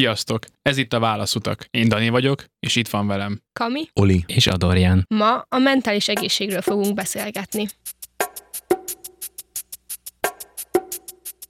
Sziasztok! Ez itt a Válaszutak. Én Dani vagyok, és itt van velem. Kami, Oli. És Adorján. ma a mentális egészségről fogunk beszélgetni.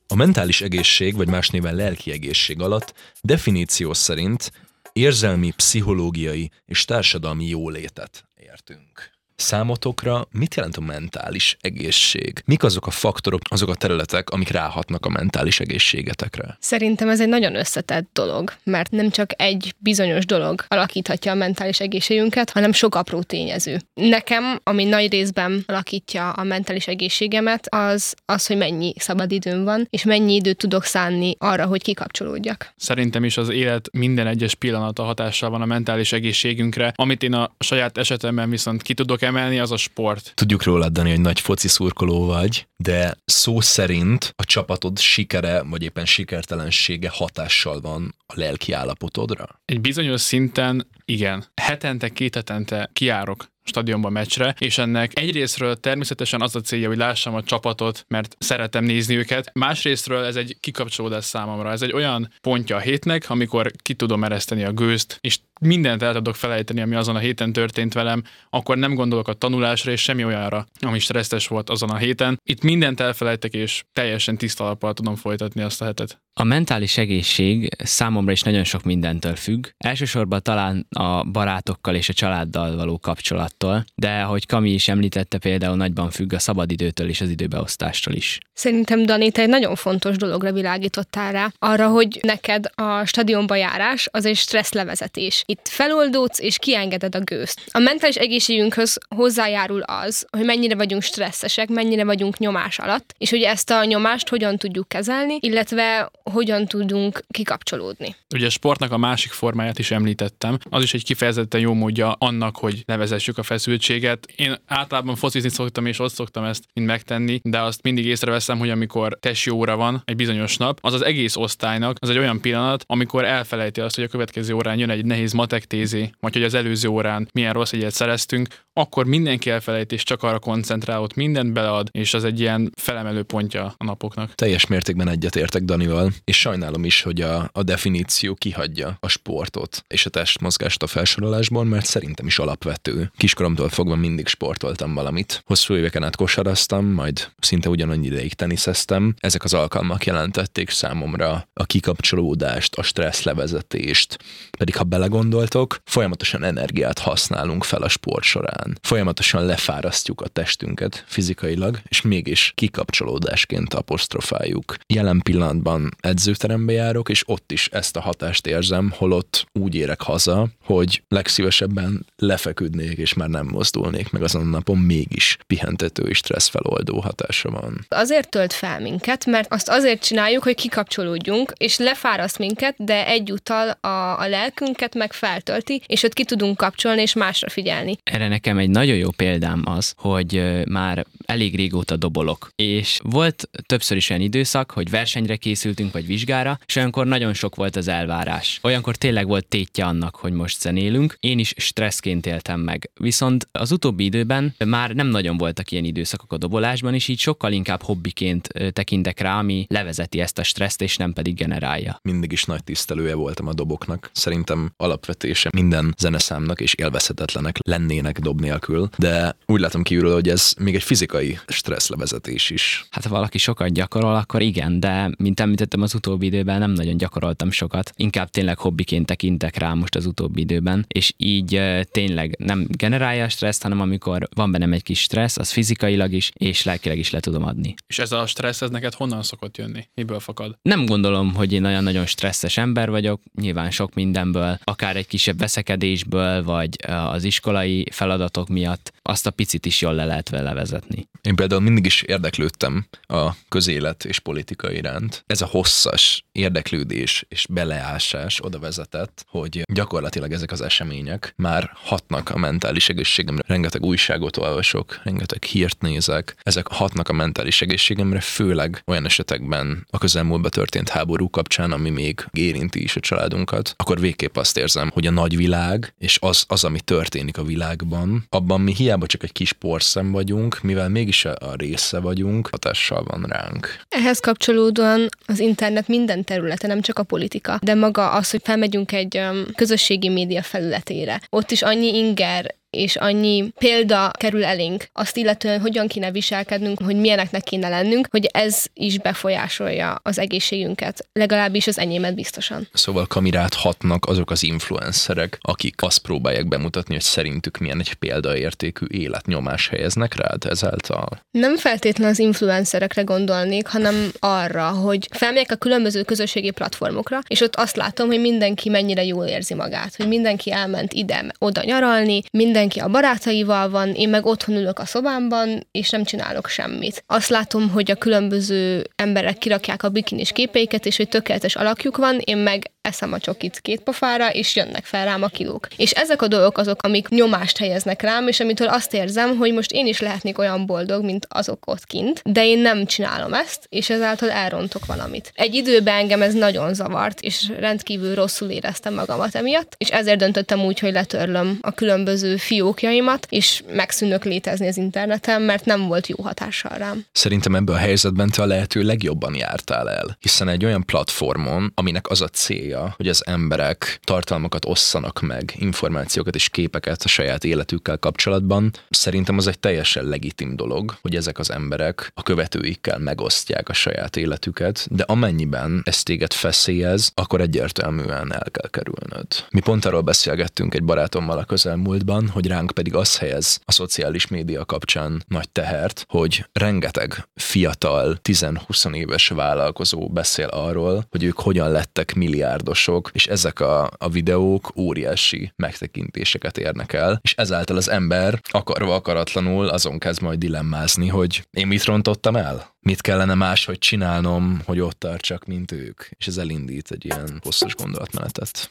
A mentális egészség, vagy más néven lelki egészség alatt definíció szerint érzelmi, pszichológiai és társadalmi jólétet értünk. Számotokra mit jelent a mentális egészség? Mik azok a faktorok, azok a területek, amik ráhatnak a mentális egészségetekre? Szerintem ez egy nagyon összetett dolog, mert nem csak egy bizonyos dolog alakíthatja a mentális egészségünket, hanem sok apró tényező. Nekem, ami nagy részben alakítja a mentális egészségemet, az az, hogy mennyi szabadidőm van, és mennyi időt tudok szánni arra, hogy kikapcsolódjak. Szerintem is az élet minden egyes pillanata hatással van a mentális egészségünkre. Amit én a saját esetemben viszont ki tudok emelni, az a sport. Tudjuk rólad, Dani, hogy nagy foci szurkoló vagy, de szó szerint a csapatod sikere, vagy éppen sikertelensége hatással van a lelki állapotodra? Egy bizonyos szinten igen. Hetente, két hetente kiárok stadionba meccsre, és ennek egyrésztről természetesen az a célja, hogy lássam a csapatot, mert szeretem nézni őket. Másrésztről ez egy kikapcsolódás számomra. Ez egy olyan pontja a hétnek, amikor ki tudom ereszteni a gőzt, és mindent el tudok felejteni, ami azon a héten történt velem, akkor nem gondolok a tanulásra és semmi olyanra, ami stresszes volt azon a héten. Itt mindent elfelejtek, és teljesen tiszta tudom folytatni azt a hetet. A mentális egészség számomra is nagyon sok mindentől függ. Elsősorban talán a barátokkal és a családdal való kapcsolattól, de ahogy Kami is említette, például nagyban függ a szabadidőtől és az időbeosztástól is. Szerintem, Dani, te egy nagyon fontos dologra világítottál rá, arra, hogy neked a stadionba járás az egy stresszlevezetés. Itt feloldódsz és kiengeded a gőzt. A mentális egészségünkhöz hozzájárul az, hogy mennyire vagyunk stresszesek, mennyire vagyunk nyomás alatt, és hogy ezt a nyomást hogyan tudjuk kezelni, illetve hogyan tudunk kikapcsolódni. Ugye a sportnak a másik formáját is említettem. Az is egy kifejezetten jó módja annak, hogy nevezessük a feszültséget. Én általában focizni szoktam, és ott szoktam ezt mind megtenni, de azt mindig észreveszem, hogy amikor tesi óra van egy bizonyos nap, az az egész osztálynak az egy olyan pillanat, amikor elfelejti azt, hogy a következő órán jön egy nehéz matek tézi, vagy hogy az előző órán milyen rossz egyet szereztünk, akkor mindenki elfelejt és csak arra koncentrál, ott mindent belead, és az egy ilyen felemelő pontja a napoknak. Teljes mértékben egyetértek Danival, és sajnálom is, hogy a, a definíció kihagyja a sportot és a testmozgást a felsorolásból, mert szerintem is alapvető. Kiskoromtól fogva mindig sportoltam valamit. Hosszú éveken át kosaraztam, majd szinte ugyanannyi ideig teniszeztem. Ezek az alkalmak jelentették számomra a kikapcsolódást, a stressz levezetést. Pedig ha belegondoltok, folyamatosan energiát használunk fel a sport során. Folyamatosan lefárasztjuk a testünket fizikailag, és mégis kikapcsolódásként apostrofáljuk. Jelen pillanatban edzőterembe járok, és ott is ezt a hatást érzem, holott úgy érek haza, hogy legszívesebben lefeküdnék, és már nem mozdulnék meg azon a napon, mégis pihentető és stresszfeloldó hatása van. Azért tölt fel minket, mert azt azért csináljuk, hogy kikapcsolódjunk, és lefáraszt minket, de egyúttal a, a lelkünket meg feltölti, és ott ki tudunk kapcsolni, és másra figyelni. Erre nekem egy nagyon jó példám az, hogy már elég régóta dobolok. És volt többször is olyan időszak, hogy versenyre készültünk, vagy vizsgára, és olyankor nagyon sok volt az elvárás. Olyankor tényleg volt tétje annak, hogy most zenélünk. Én is stresszként éltem meg. Viszont az utóbbi időben már nem nagyon voltak ilyen időszakok a dobolásban, és így sokkal inkább hobbiként tekintek rá, ami levezeti ezt a stresszt, és nem pedig generálja. Mindig is nagy tisztelője voltam a doboknak. Szerintem alapvetése minden zeneszámnak és élvezhetetlenek lennének dob nélkül, de úgy látom kívülről, hogy ez még egy fizikai stresszlevezetés is. Hát ha valaki sokat gyakorol, akkor igen, de mint említettem az utóbbi időben nem nagyon gyakoroltam sokat. Inkább tényleg hobbiként tekintek rá most az utóbbi időben, és így tényleg nem generálja a stresszt, hanem amikor van bennem egy kis stressz, az fizikailag is, és lelkileg is le tudom adni. És ez a stressz, ez neked honnan szokott jönni? Miből fakad? Nem gondolom, hogy én olyan nagyon stresszes ember vagyok, nyilván sok mindenből, akár egy kisebb veszekedésből, vagy az iskolai feladatok miatt, azt a picit is jól le lehet vele vezetni. Én például mindig is érdeklődtem a közélet és politika iránt. Ez a hosszas érdeklődés és beleásás oda vezetett, hogy gyakorlatilag ezek az események már hatnak a mentális egészségemre. Rengeteg újságot olvasok, rengeteg hírt nézek. Ezek hatnak a mentális egészségemre, főleg olyan esetekben a közelmúltban történt háború kapcsán, ami még érinti is a családunkat, akkor végképp azt érzem, hogy a nagyvilág és az, az ami történik a világban, abban mi hiába csak egy kis porszem vagyunk, mivel mégis mégis a része vagyunk, hatással van ránk. Ehhez kapcsolódóan az internet minden területe, nem csak a politika, de maga az, hogy felmegyünk egy közösségi média felületére. Ott is annyi inger és annyi példa kerül elénk, azt illetően hogyan kéne viselkednünk, hogy milyeneknek kéne lennünk, hogy ez is befolyásolja az egészségünket, legalábbis az enyémet biztosan. Szóval kamirát hatnak azok az influencerek, akik azt próbálják bemutatni, hogy szerintük milyen egy példaértékű életnyomás helyeznek rád ezáltal. Nem feltétlenül az influencerekre gondolnék, hanem arra, hogy felmegyek a különböző közösségi platformokra, és ott azt látom, hogy mindenki mennyire jól érzi magát, hogy mindenki elment ide, oda nyaralni, minden mindenki a barátaival van, én meg otthon ülök a szobámban, és nem csinálok semmit. Azt látom, hogy a különböző emberek kirakják a bikinis képeiket, és hogy tökéletes alakjuk van, én meg eszem a csokit két pofára, és jönnek fel rám a kilók. És ezek a dolgok azok, amik nyomást helyeznek rám, és amitől azt érzem, hogy most én is lehetnék olyan boldog, mint azok ott kint, de én nem csinálom ezt, és ezáltal elrontok valamit. Egy időben engem ez nagyon zavart, és rendkívül rosszul éreztem magamat emiatt, és ezért döntöttem úgy, hogy letörlöm a különböző fiókjaimat, és megszűnök létezni az interneten, mert nem volt jó hatással rám. Szerintem ebben a helyzetben te a lehető legjobban jártál el, hiszen egy olyan platformon, aminek az a célja, hogy az emberek tartalmakat osszanak meg, információkat és képeket a saját életükkel kapcsolatban, szerintem az egy teljesen legitim dolog, hogy ezek az emberek a követőikkel megosztják a saját életüket, de amennyiben ez téged feszélyez, akkor egyértelműen el kell kerülnöd. Mi pont arról beszélgettünk egy barátommal a közelmúltban, hogy ránk pedig az helyez a szociális média kapcsán nagy tehert, hogy rengeteg fiatal, 10-20 éves vállalkozó beszél arról, hogy ők hogyan lettek milliárdosok, és ezek a, a videók óriási megtekintéseket érnek el, és ezáltal az ember akarva akaratlanul azon kezd majd dilemmázni, hogy én mit rontottam el? Mit kellene máshogy csinálnom, hogy ott tartsak, mint ők? És ez elindít egy ilyen hosszas gondolatmenetet.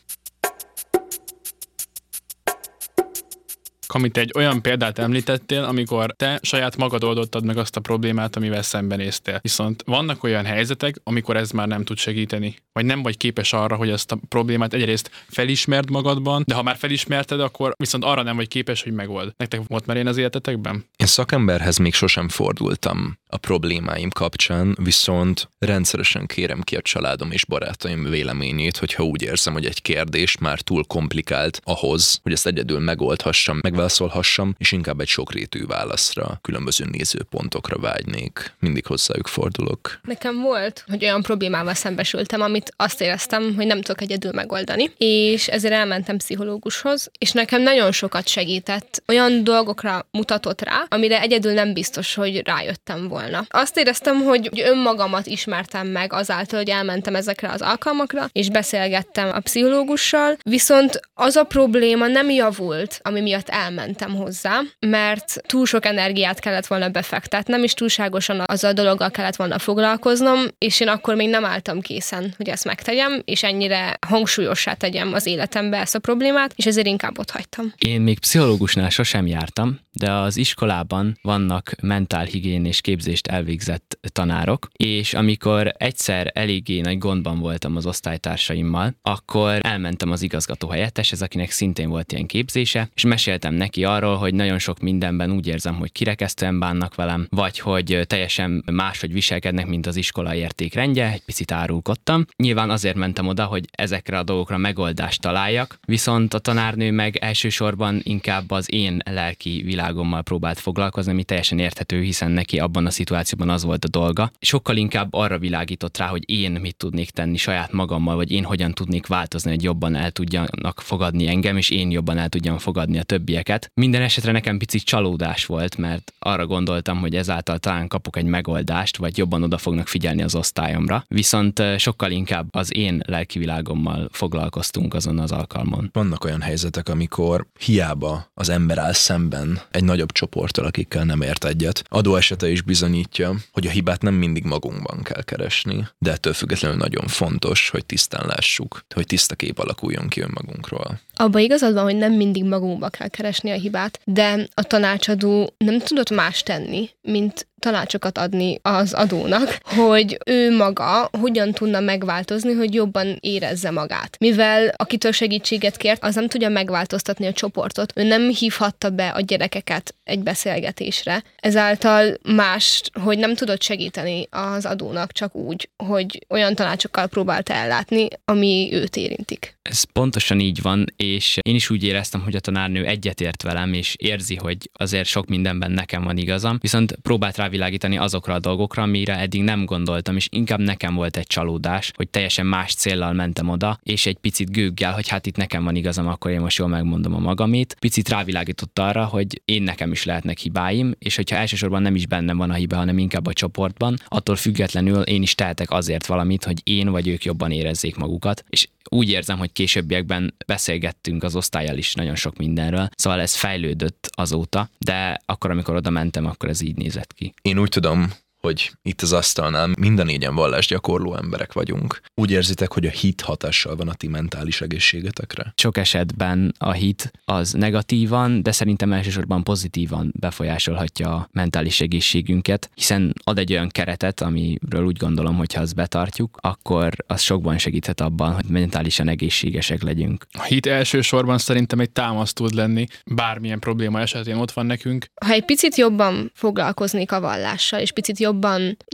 Amit egy olyan példát említettél, amikor te saját magad oldottad meg azt a problémát, amivel szembenéztél. Viszont vannak olyan helyzetek, amikor ez már nem tud segíteni, vagy nem vagy képes arra, hogy ezt a problémát egyrészt felismerd magadban, de ha már felismerted, akkor viszont arra nem vagy képes, hogy megold. Nektek volt már én az életetekben? Én szakemberhez még sosem fordultam a problémáim kapcsán, viszont rendszeresen kérem ki a családom és barátaim véleményét, hogyha úgy érzem, hogy egy kérdés már túl komplikált ahhoz, hogy ezt egyedül megoldhassam, megválaszolhassam, és inkább egy sokrétű válaszra, különböző nézőpontokra vágynék. Mindig hozzájuk fordulok. Nekem volt, hogy olyan problémával szembesültem, amit azt éreztem, hogy nem tudok egyedül megoldani, és ezért elmentem pszichológushoz, és nekem nagyon sokat segített. Olyan dolgokra mutatott rá, amire egyedül nem biztos, hogy rájöttem volna. Azt éreztem, hogy önmagamat ismertem meg azáltal, hogy elmentem ezekre az alkalmakra, és beszélgettem a pszichológussal, viszont az a probléma nem javult, ami miatt elmentem hozzá, mert túl sok energiát kellett volna befektetnem, és túlságosan az a dologgal kellett volna foglalkoznom, és én akkor még nem álltam készen, hogy ezt megtegyem, és ennyire hangsúlyossá tegyem az életembe ezt a problémát, és ezért inkább ott hagytam. Én még pszichológusnál sosem jártam, de az iskolában vannak mentálhigiénés képzést elvégzett tanárok, és amikor egyszer eléggé nagy gondban voltam az osztálytársaimmal, akkor elmentem az igazgató helyetteshez, akinek szintén volt ilyen képzése, és meséltem neki arról, hogy nagyon sok mindenben úgy érzem, hogy kirekesztően bánnak velem, vagy hogy teljesen máshogy viselkednek, mint az iskola értékrendje, egy picit árulkodtam. Nyilván azért mentem oda, hogy ezekre a dolgokra megoldást találjak, viszont a tanárnő meg elsősorban inkább az én lelki világommal próbált foglalkozni, ami teljesen érthető, hiszen neki abban a szituációban az volt a dolga. Sokkal inkább arra világított rá, hogy én mit tudnék tenni saját magammal, vagy én hogyan tudnék változni, hogy jobban el tudjanak fogadni engem, és én jobban el tudjam fogadni a többieket. Minden esetre nekem picit csalódás volt, mert arra gondoltam, hogy ezáltal talán kapok egy megoldást, vagy jobban oda fognak figyelni az osztályomra. Viszont sokkal inkább az én lelkivilágommal foglalkoztunk azon az alkalmon. Vannak olyan helyzetek, amikor hiába az ember áll szemben egy nagyobb csoporttal, akikkel nem ért egyet. Adó esete is bizonyítja, hogy a hibát nem mindig magunkban kell keresni, de ettől függetlenül nagyon fontos, hogy tisztán lássuk, hogy tiszta kép alakuljon ki önmagunkról. Abba igazad van, hogy nem mindig magunkba kell keresni a hibát, de a tanácsadó nem tudott más tenni, mint tanácsokat adni az adónak, hogy ő maga hogyan tudna megváltozni, hogy jobban érezze magát. Mivel akitől segítséget kért, az nem tudja megváltoztatni a csoportot. Ő nem hívhatta be a gyerekeket egy beszélgetésre. Ezáltal más, hogy nem tudott segíteni az adónak csak úgy, hogy olyan tanácsokkal próbálta ellátni, ami őt érintik. Ez pontosan így van, és én is úgy éreztem, hogy a tanárnő egyetért velem, és érzi, hogy azért sok mindenben nekem van igazam, viszont próbált rávilágítani azokra a dolgokra, amire eddig nem gondoltam, és inkább nekem volt egy csalódás, hogy teljesen más céllal mentem oda, és egy picit gőggel, hogy hát itt nekem van igazam, akkor én most jól megmondom a magamét. Picit rávilágított arra, hogy én nekem is lehetnek hibáim, és hogyha elsősorban nem is bennem van a hiba, hanem inkább a csoportban, attól függetlenül én is tehetek azért valamit, hogy én vagy ők jobban érezzék magukat, és úgy érzem, hogy későbbiekben beszélgettünk az osztályjal is nagyon sok mindenről, szóval ez fejlődött azóta, de akkor, amikor oda mentem, akkor ez így nézett ki. Én úgy tudom, hogy itt az asztalnál minden négyen vallásgyakorló emberek vagyunk. Úgy érzitek, hogy a hit hatással van a ti mentális egészségetekre? Sok esetben a hit az negatívan, de szerintem elsősorban pozitívan befolyásolhatja a mentális egészségünket, hiszen ad egy olyan keretet, amiről úgy gondolom, hogy ha azt betartjuk, akkor az sokban segíthet abban, hogy mentálisan egészségesek legyünk. A hit elsősorban szerintem egy támaszt tud lenni, bármilyen probléma esetén ott van nekünk. Ha egy picit jobban foglalkoznék a vallással, és picit jobban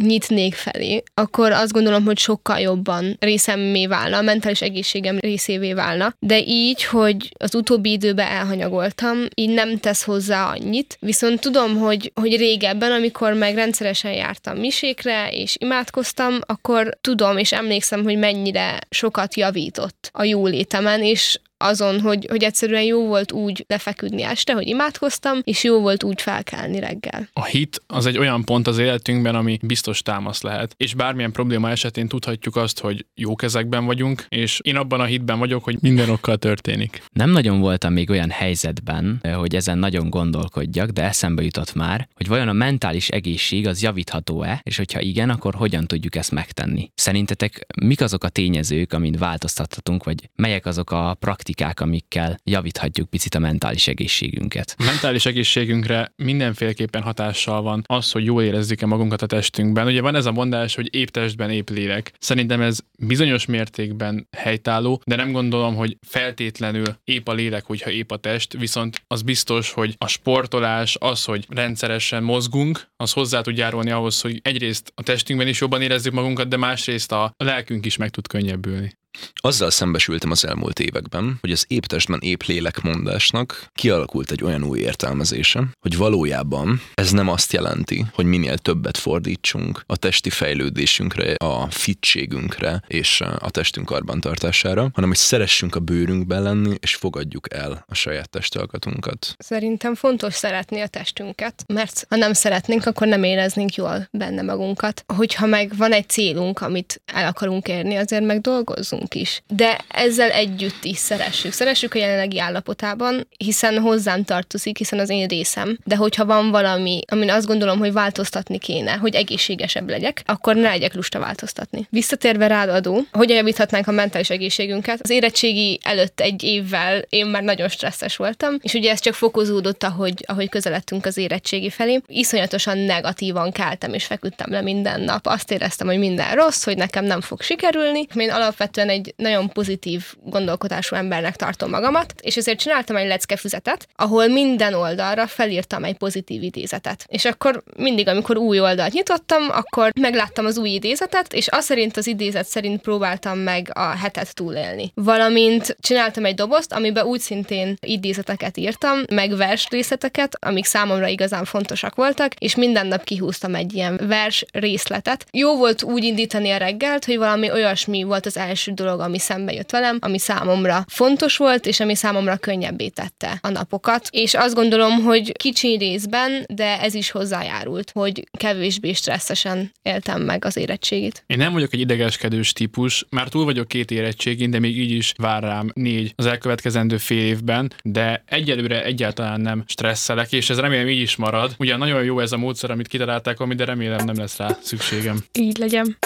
nyitnék felé, akkor azt gondolom, hogy sokkal jobban részemmé válna, a mentális egészségem részévé válna. De így, hogy az utóbbi időben elhanyagoltam, így nem tesz hozzá annyit. Viszont tudom, hogy, hogy régebben, amikor meg rendszeresen jártam misékre, és imádkoztam, akkor tudom és emlékszem, hogy mennyire sokat javított a jólétemen, és azon, hogy, hogy egyszerűen jó volt úgy lefeküdni este, hogy imádkoztam, és jó volt úgy felkelni reggel. A hit az egy olyan pont az életünkben, ami biztos támasz lehet. És bármilyen probléma esetén tudhatjuk azt, hogy jó kezekben vagyunk, és én abban a hitben vagyok, hogy minden okkal történik. Nem nagyon voltam még olyan helyzetben, hogy ezen nagyon gondolkodjak, de eszembe jutott már, hogy vajon a mentális egészség az javítható-e, és hogyha igen, akkor hogyan tudjuk ezt megtenni. Szerintetek mik azok a tényezők, amin változtathatunk, vagy melyek azok a praktikák, praktikák, amikkel javíthatjuk picit a mentális egészségünket. Mentális egészségünkre mindenféleképpen hatással van az, hogy jól érezzük-e magunkat a testünkben. Ugye van ez a mondás, hogy épp testben épp lélek. Szerintem ez bizonyos mértékben helytálló, de nem gondolom, hogy feltétlenül épp a lélek, hogyha épp a test, viszont az biztos, hogy a sportolás, az, hogy rendszeresen mozgunk, az hozzá tud járulni ahhoz, hogy egyrészt a testünkben is jobban érezzük magunkat, de másrészt a lelkünk is meg tud könnyebbülni. Azzal szembesültem az elmúlt években, hogy az épp testben épp lélek mondásnak kialakult egy olyan új értelmezése, hogy valójában ez nem azt jelenti, hogy minél többet fordítsunk a testi fejlődésünkre, a fitségünkre és a testünk karbantartására, hanem hogy szeressünk a bőrünkben lenni, és fogadjuk el a saját testalkatunkat. Szerintem fontos szeretni a testünket, mert ha nem szeretnénk, akkor nem éreznénk jól benne magunkat. Hogyha meg van egy célunk, amit el akarunk érni, azért meg dolgozzunk magunk is. De ezzel együtt is szeressük. Szeressük a jelenlegi állapotában, hiszen hozzám tartozik, hiszen az én részem. De hogyha van valami, amin azt gondolom, hogy változtatni kéne, hogy egészségesebb legyek, akkor ne legyek lusta változtatni. Visszatérve rád adó, hogyan javíthatnánk a mentális egészségünket? Az érettségi előtt egy évvel én már nagyon stresszes voltam, és ugye ez csak fokozódott, ahogy, ahogy közeledtünk az érettségi felé. Iszonyatosan negatívan keltem és feküdtem le minden nap. Azt éreztem, hogy minden rossz, hogy nekem nem fog sikerülni. Én alapvetően egy nagyon pozitív gondolkodású embernek tartom magamat, és ezért csináltam egy leckefüzetet, ahol minden oldalra felírtam egy pozitív idézetet. És akkor mindig, amikor új oldalt nyitottam, akkor megláttam az új idézetet, és azt szerint az idézet szerint próbáltam meg a hetet túlélni. Valamint csináltam egy dobozt, amiben úgy szintén idézeteket írtam, meg vers részleteket, amik számomra igazán fontosak voltak, és minden nap kihúztam egy ilyen vers részletet. Jó volt úgy indítani a reggelt, hogy valami olyasmi volt az első dolog, dolog, ami szembe jött velem, ami számomra fontos volt, és ami számomra könnyebbé tette a napokat. És azt gondolom, hogy kicsi részben, de ez is hozzájárult, hogy kevésbé stresszesen éltem meg az érettségit. Én nem vagyok egy idegeskedős típus, már túl vagyok két érettségén, de még így is vár rám négy az elkövetkezendő fél évben, de egyelőre egyáltalán nem stresszelek, és ez remélem így is marad. Ugye nagyon jó ez a módszer, amit kitalálták, ami, de remélem nem lesz rá szükségem. Így legyen.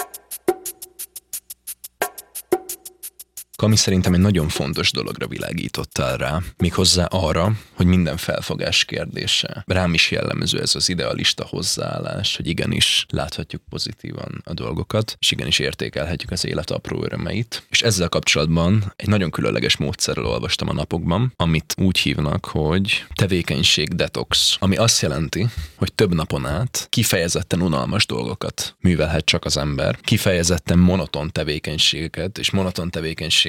Ami szerintem egy nagyon fontos dologra világítottál rá, méghozzá arra, hogy minden felfogás kérdése. Rám is jellemző ez az idealista hozzáállás, hogy igenis láthatjuk pozitívan a dolgokat, és igenis értékelhetjük az élet apró örömeit. És ezzel kapcsolatban egy nagyon különleges módszerrel olvastam a napokban, amit úgy hívnak, hogy tevékenység detox, ami azt jelenti, hogy több napon át kifejezetten unalmas dolgokat művelhet csak az ember, kifejezetten monoton tevékenységeket, és monoton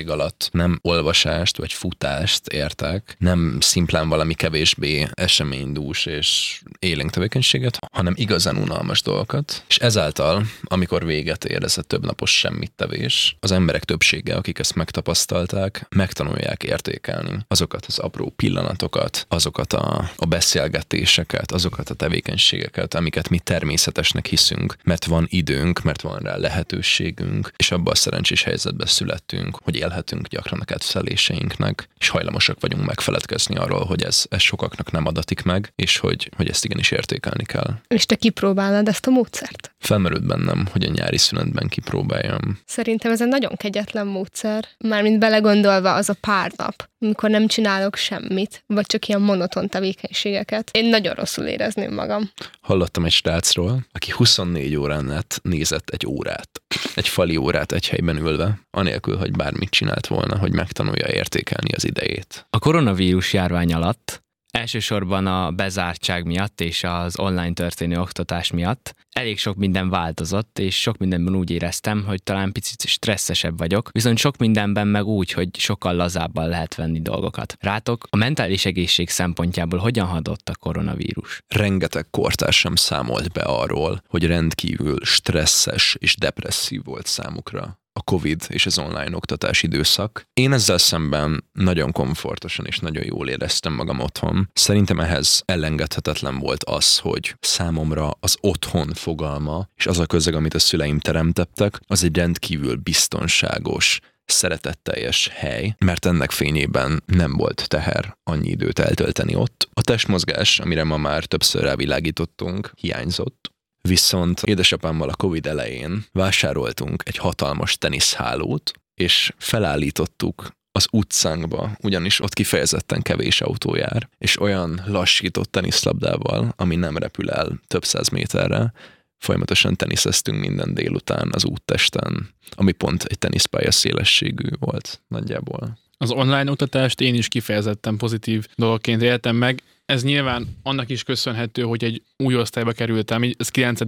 tevékenység alatt nem olvasást vagy futást értek, nem szimplán valami kevésbé eseménydús és élénk tevékenységet, hanem igazán unalmas dolgokat, és ezáltal, amikor véget ér ez a több napos semmit tevés, az emberek többsége, akik ezt megtapasztalták, megtanulják értékelni azokat az apró pillanatokat, azokat a, a beszélgetéseket, azokat a tevékenységeket, amiket mi természetesnek hiszünk, mert van időnk, mert van rá lehetőségünk, és abban a szerencsés helyzetben születtünk, hogy élhetünk gyakran a kedveléseinknek, és hajlamosak vagyunk megfeledkezni arról, hogy ez, ez sokaknak nem adatik meg, és hogy, hogy ezt igenis értékelni kell. És te kipróbálnád ezt a módszert? Felmerült bennem, hogy a nyári szünetben kipróbáljam. Szerintem ez egy nagyon kegyetlen módszer. Mármint belegondolva az a pár nap, amikor nem csinálok semmit, vagy csak ilyen monoton tevékenységeket. Én nagyon rosszul érezném magam. Hallottam egy srácról, aki 24 órán át nézett egy órát, egy fali órát egy helyben ülve, anélkül, hogy bármit csinált volna, hogy megtanulja értékelni az idejét. A koronavírus járvány alatt Elsősorban a bezártság miatt és az online történő oktatás miatt elég sok minden változott, és sok mindenben úgy éreztem, hogy talán picit stresszesebb vagyok, viszont sok mindenben meg úgy, hogy sokkal lazábban lehet venni dolgokat. Rátok a mentális egészség szempontjából hogyan hadott a koronavírus? Rengeteg kortársam számolt be arról, hogy rendkívül stresszes és depresszív volt számukra a COVID és az online oktatás időszak. Én ezzel szemben nagyon komfortosan és nagyon jól éreztem magam otthon. Szerintem ehhez elengedhetetlen volt az, hogy számomra az otthon fogalma és az a közeg, amit a szüleim teremtettek, az egy rendkívül biztonságos, szeretetteljes hely, mert ennek fényében nem volt teher annyi időt eltölteni ott. A testmozgás, amire ma már többször rávilágítottunk, hiányzott, Viszont édesapámmal a Covid elején vásároltunk egy hatalmas teniszhálót, és felállítottuk az utcánkba, ugyanis ott kifejezetten kevés autó jár, és olyan lassított teniszlabdával, ami nem repül el több száz méterre, folyamatosan teniszeztünk minden délután az úttesten, ami pont egy teniszpálya szélességű volt nagyjából. Az online oktatást én is kifejezetten pozitív dologként éltem meg. Ez nyilván annak is köszönhető, hogy egy új osztályba kerültem, ez 9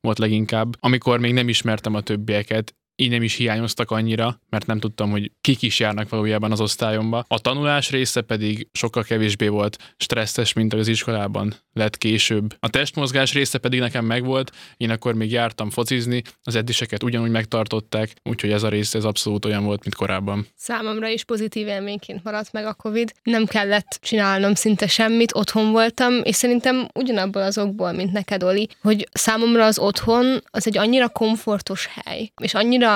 volt leginkább, amikor még nem ismertem a többieket, így nem is hiányoztak annyira, mert nem tudtam, hogy kik is járnak valójában az osztályomba. A tanulás része pedig sokkal kevésbé volt stresszes, mint az iskolában lett később. A testmozgás része pedig nekem megvolt, én akkor még jártam focizni, az edzéseket ugyanúgy megtartották, úgyhogy ez a része ez abszolút olyan volt, mint korábban. Számomra is pozitív élményként maradt meg a Covid. Nem kellett csinálnom szinte semmit, otthon voltam, és szerintem ugyanabból azokból, mint neked, Oli, hogy számomra az otthon az egy annyira komfortos hely, és annyira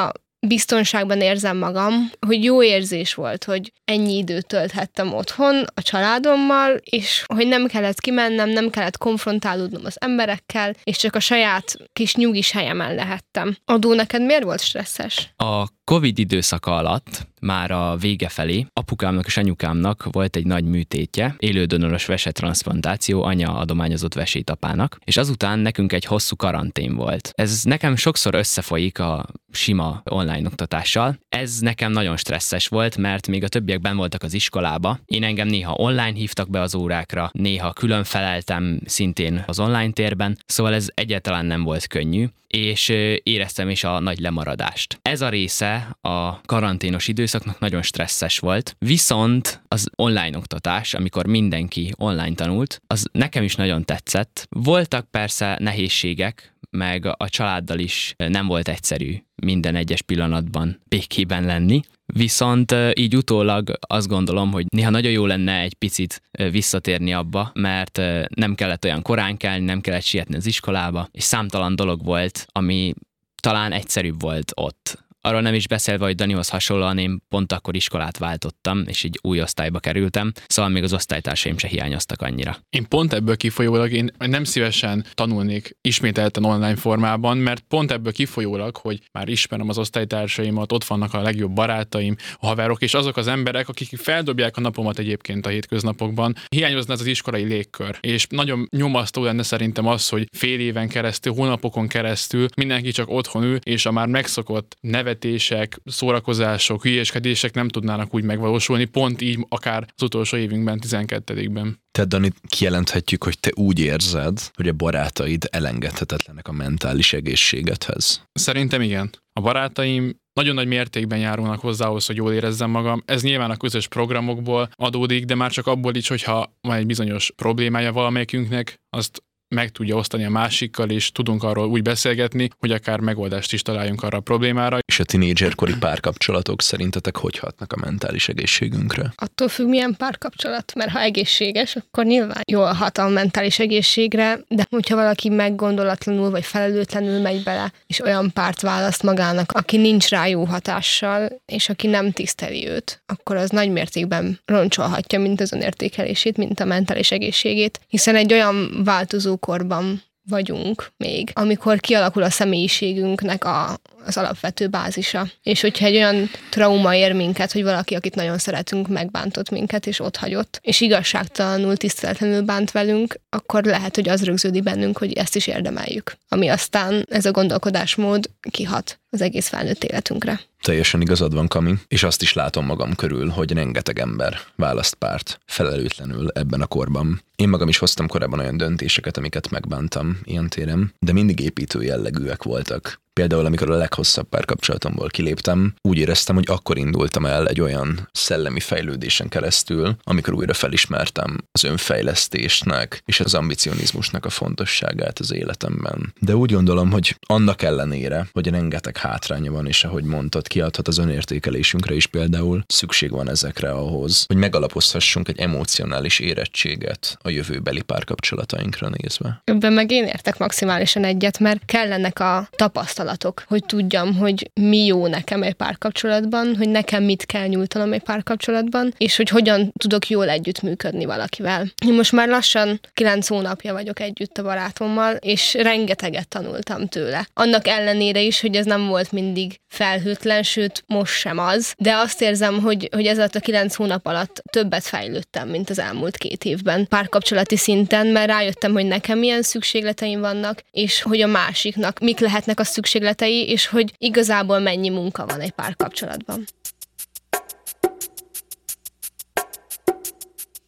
biztonságban érzem magam, hogy jó érzés volt, hogy ennyi időt tölthettem otthon a családommal, és hogy nem kellett kimennem, nem kellett konfrontálódnom az emberekkel, és csak a saját kis nyugis helyemen lehettem. Adó, neked miért volt stresszes? A Covid időszaka alatt, már a vége felé, apukámnak és anyukámnak volt egy nagy műtétje, élődonoros vesetransplantáció, anya adományozott vesét apának, és azután nekünk egy hosszú karantén volt. Ez nekem sokszor összefolyik a sima online oktatással. Ez nekem nagyon stresszes volt, mert még a többiekben voltak az iskolába. Én engem néha online hívtak be az órákra, néha külön feleltem szintén az online térben, szóval ez egyáltalán nem volt könnyű és éreztem is a nagy lemaradást. Ez a része a karanténos időszaknak nagyon stresszes volt, viszont az online oktatás, amikor mindenki online tanult, az nekem is nagyon tetszett. Voltak persze nehézségek, meg a családdal is nem volt egyszerű minden egyes pillanatban békében lenni, Viszont így utólag azt gondolom, hogy néha nagyon jó lenne egy picit visszatérni abba, mert nem kellett olyan korán kelni, nem kellett sietni az iskolába, és számtalan dolog volt, ami talán egyszerűbb volt ott Arról nem is beszélve, hogy Danihoz hasonlóan én pont akkor iskolát váltottam, és egy új osztályba kerültem, szóval még az osztálytársaim se hiányoztak annyira. Én pont ebből kifolyólag én nem szívesen tanulnék ismételten online formában, mert pont ebből kifolyólag, hogy már ismerem az osztálytársaimat, ott vannak a legjobb barátaim, a haverok, és azok az emberek, akik feldobják a napomat egyébként a hétköznapokban, hiányozna ez az iskolai légkör. És nagyon nyomasztó lenne szerintem az, hogy fél éven keresztül, hónapokon keresztül mindenki csak otthon ül, és a már megszokott nevetések, szórakozások, hülyéskedések nem tudnának úgy megvalósulni, pont így akár az utolsó évünkben, 12-ben. Te, Dani, kijelenthetjük, hogy te úgy érzed, hogy a barátaid elengedhetetlenek a mentális egészségedhez. Szerintem igen. A barátaim nagyon nagy mértékben járulnak hozzá ahhoz, hogy jól érezzem magam. Ez nyilván a közös programokból adódik, de már csak abból is, hogyha van egy bizonyos problémája valamelyikünknek, azt meg tudja osztani a másikkal, és tudunk arról úgy beszélgetni, hogy akár megoldást is találjunk arra a problémára. És a tinédzserkori párkapcsolatok szerintetek hogy hatnak a mentális egészségünkre? Attól függ, milyen párkapcsolat, mert ha egészséges, akkor nyilván jól hat a mentális egészségre, de hogyha valaki meggondolatlanul vagy felelőtlenül megy bele, és olyan párt választ magának, aki nincs rá jó hatással, és aki nem tiszteli őt, akkor az nagy mértékben roncsolhatja mint az önértékelését, mint a mentális egészségét, hiszen egy olyan változó korban vagyunk még, amikor kialakul a személyiségünknek a, az alapvető bázisa. És hogyha egy olyan trauma ér minket, hogy valaki, akit nagyon szeretünk, megbántott minket, és ott hagyott, és igazságtalanul, tiszteletlenül bánt velünk, akkor lehet, hogy az rögződi bennünk, hogy ezt is érdemeljük. Ami aztán ez a gondolkodásmód kihat az egész felnőtt életünkre. Teljesen igazad van, Kami, és azt is látom magam körül, hogy rengeteg ember választ párt felelőtlenül ebben a korban. Én magam is hoztam korábban olyan döntéseket, amiket megbántam ilyen téren, de mindig építő jellegűek voltak. Például, amikor a leghosszabb párkapcsolatomból kiléptem, úgy éreztem, hogy akkor indultam el egy olyan szellemi fejlődésen keresztül, amikor újra felismertem az önfejlesztésnek és az ambicionizmusnak a fontosságát az életemben. De úgy gondolom, hogy annak ellenére, hogy rengeteg hátránya van, és ahogy mondtad, kiadhat az önértékelésünkre is például, szükség van ezekre ahhoz, hogy megalapozhassunk egy emocionális érettséget a jövőbeli párkapcsolatainkra nézve. Ebben meg én értek maximálisan egyet, mert kellenek a tapasztalatok, hogy tudjam, hogy mi jó nekem egy párkapcsolatban, hogy nekem mit kell nyújtanom egy párkapcsolatban, és hogy hogyan tudok jól együttműködni valakivel. Most már lassan kilenc hónapja vagyok együtt a barátommal, és rengeteget tanultam tőle. Annak ellenére is, hogy ez nem volt mindig felhőtlen, sőt most sem az, de azt érzem, hogy, hogy ez a kilenc hónap alatt többet fejlődtem, mint az elmúlt két évben párkapcsolati szinten, mert rájöttem, hogy nekem milyen szükségleteim vannak, és hogy a másiknak mik lehetnek a szükségletei, és hogy igazából mennyi munka van egy párkapcsolatban.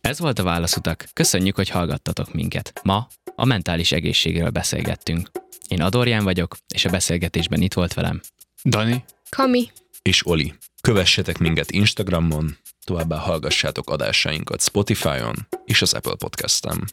Ez volt a Válaszutak. Köszönjük, hogy hallgattatok minket. Ma a mentális egészségről beszélgettünk. Én Adorján vagyok, és a beszélgetésben itt volt velem. Dani? Kami. És Oli. Kövessetek minket Instagramon, továbbá hallgassátok adásainkat Spotify-on és az Apple Podcast-en.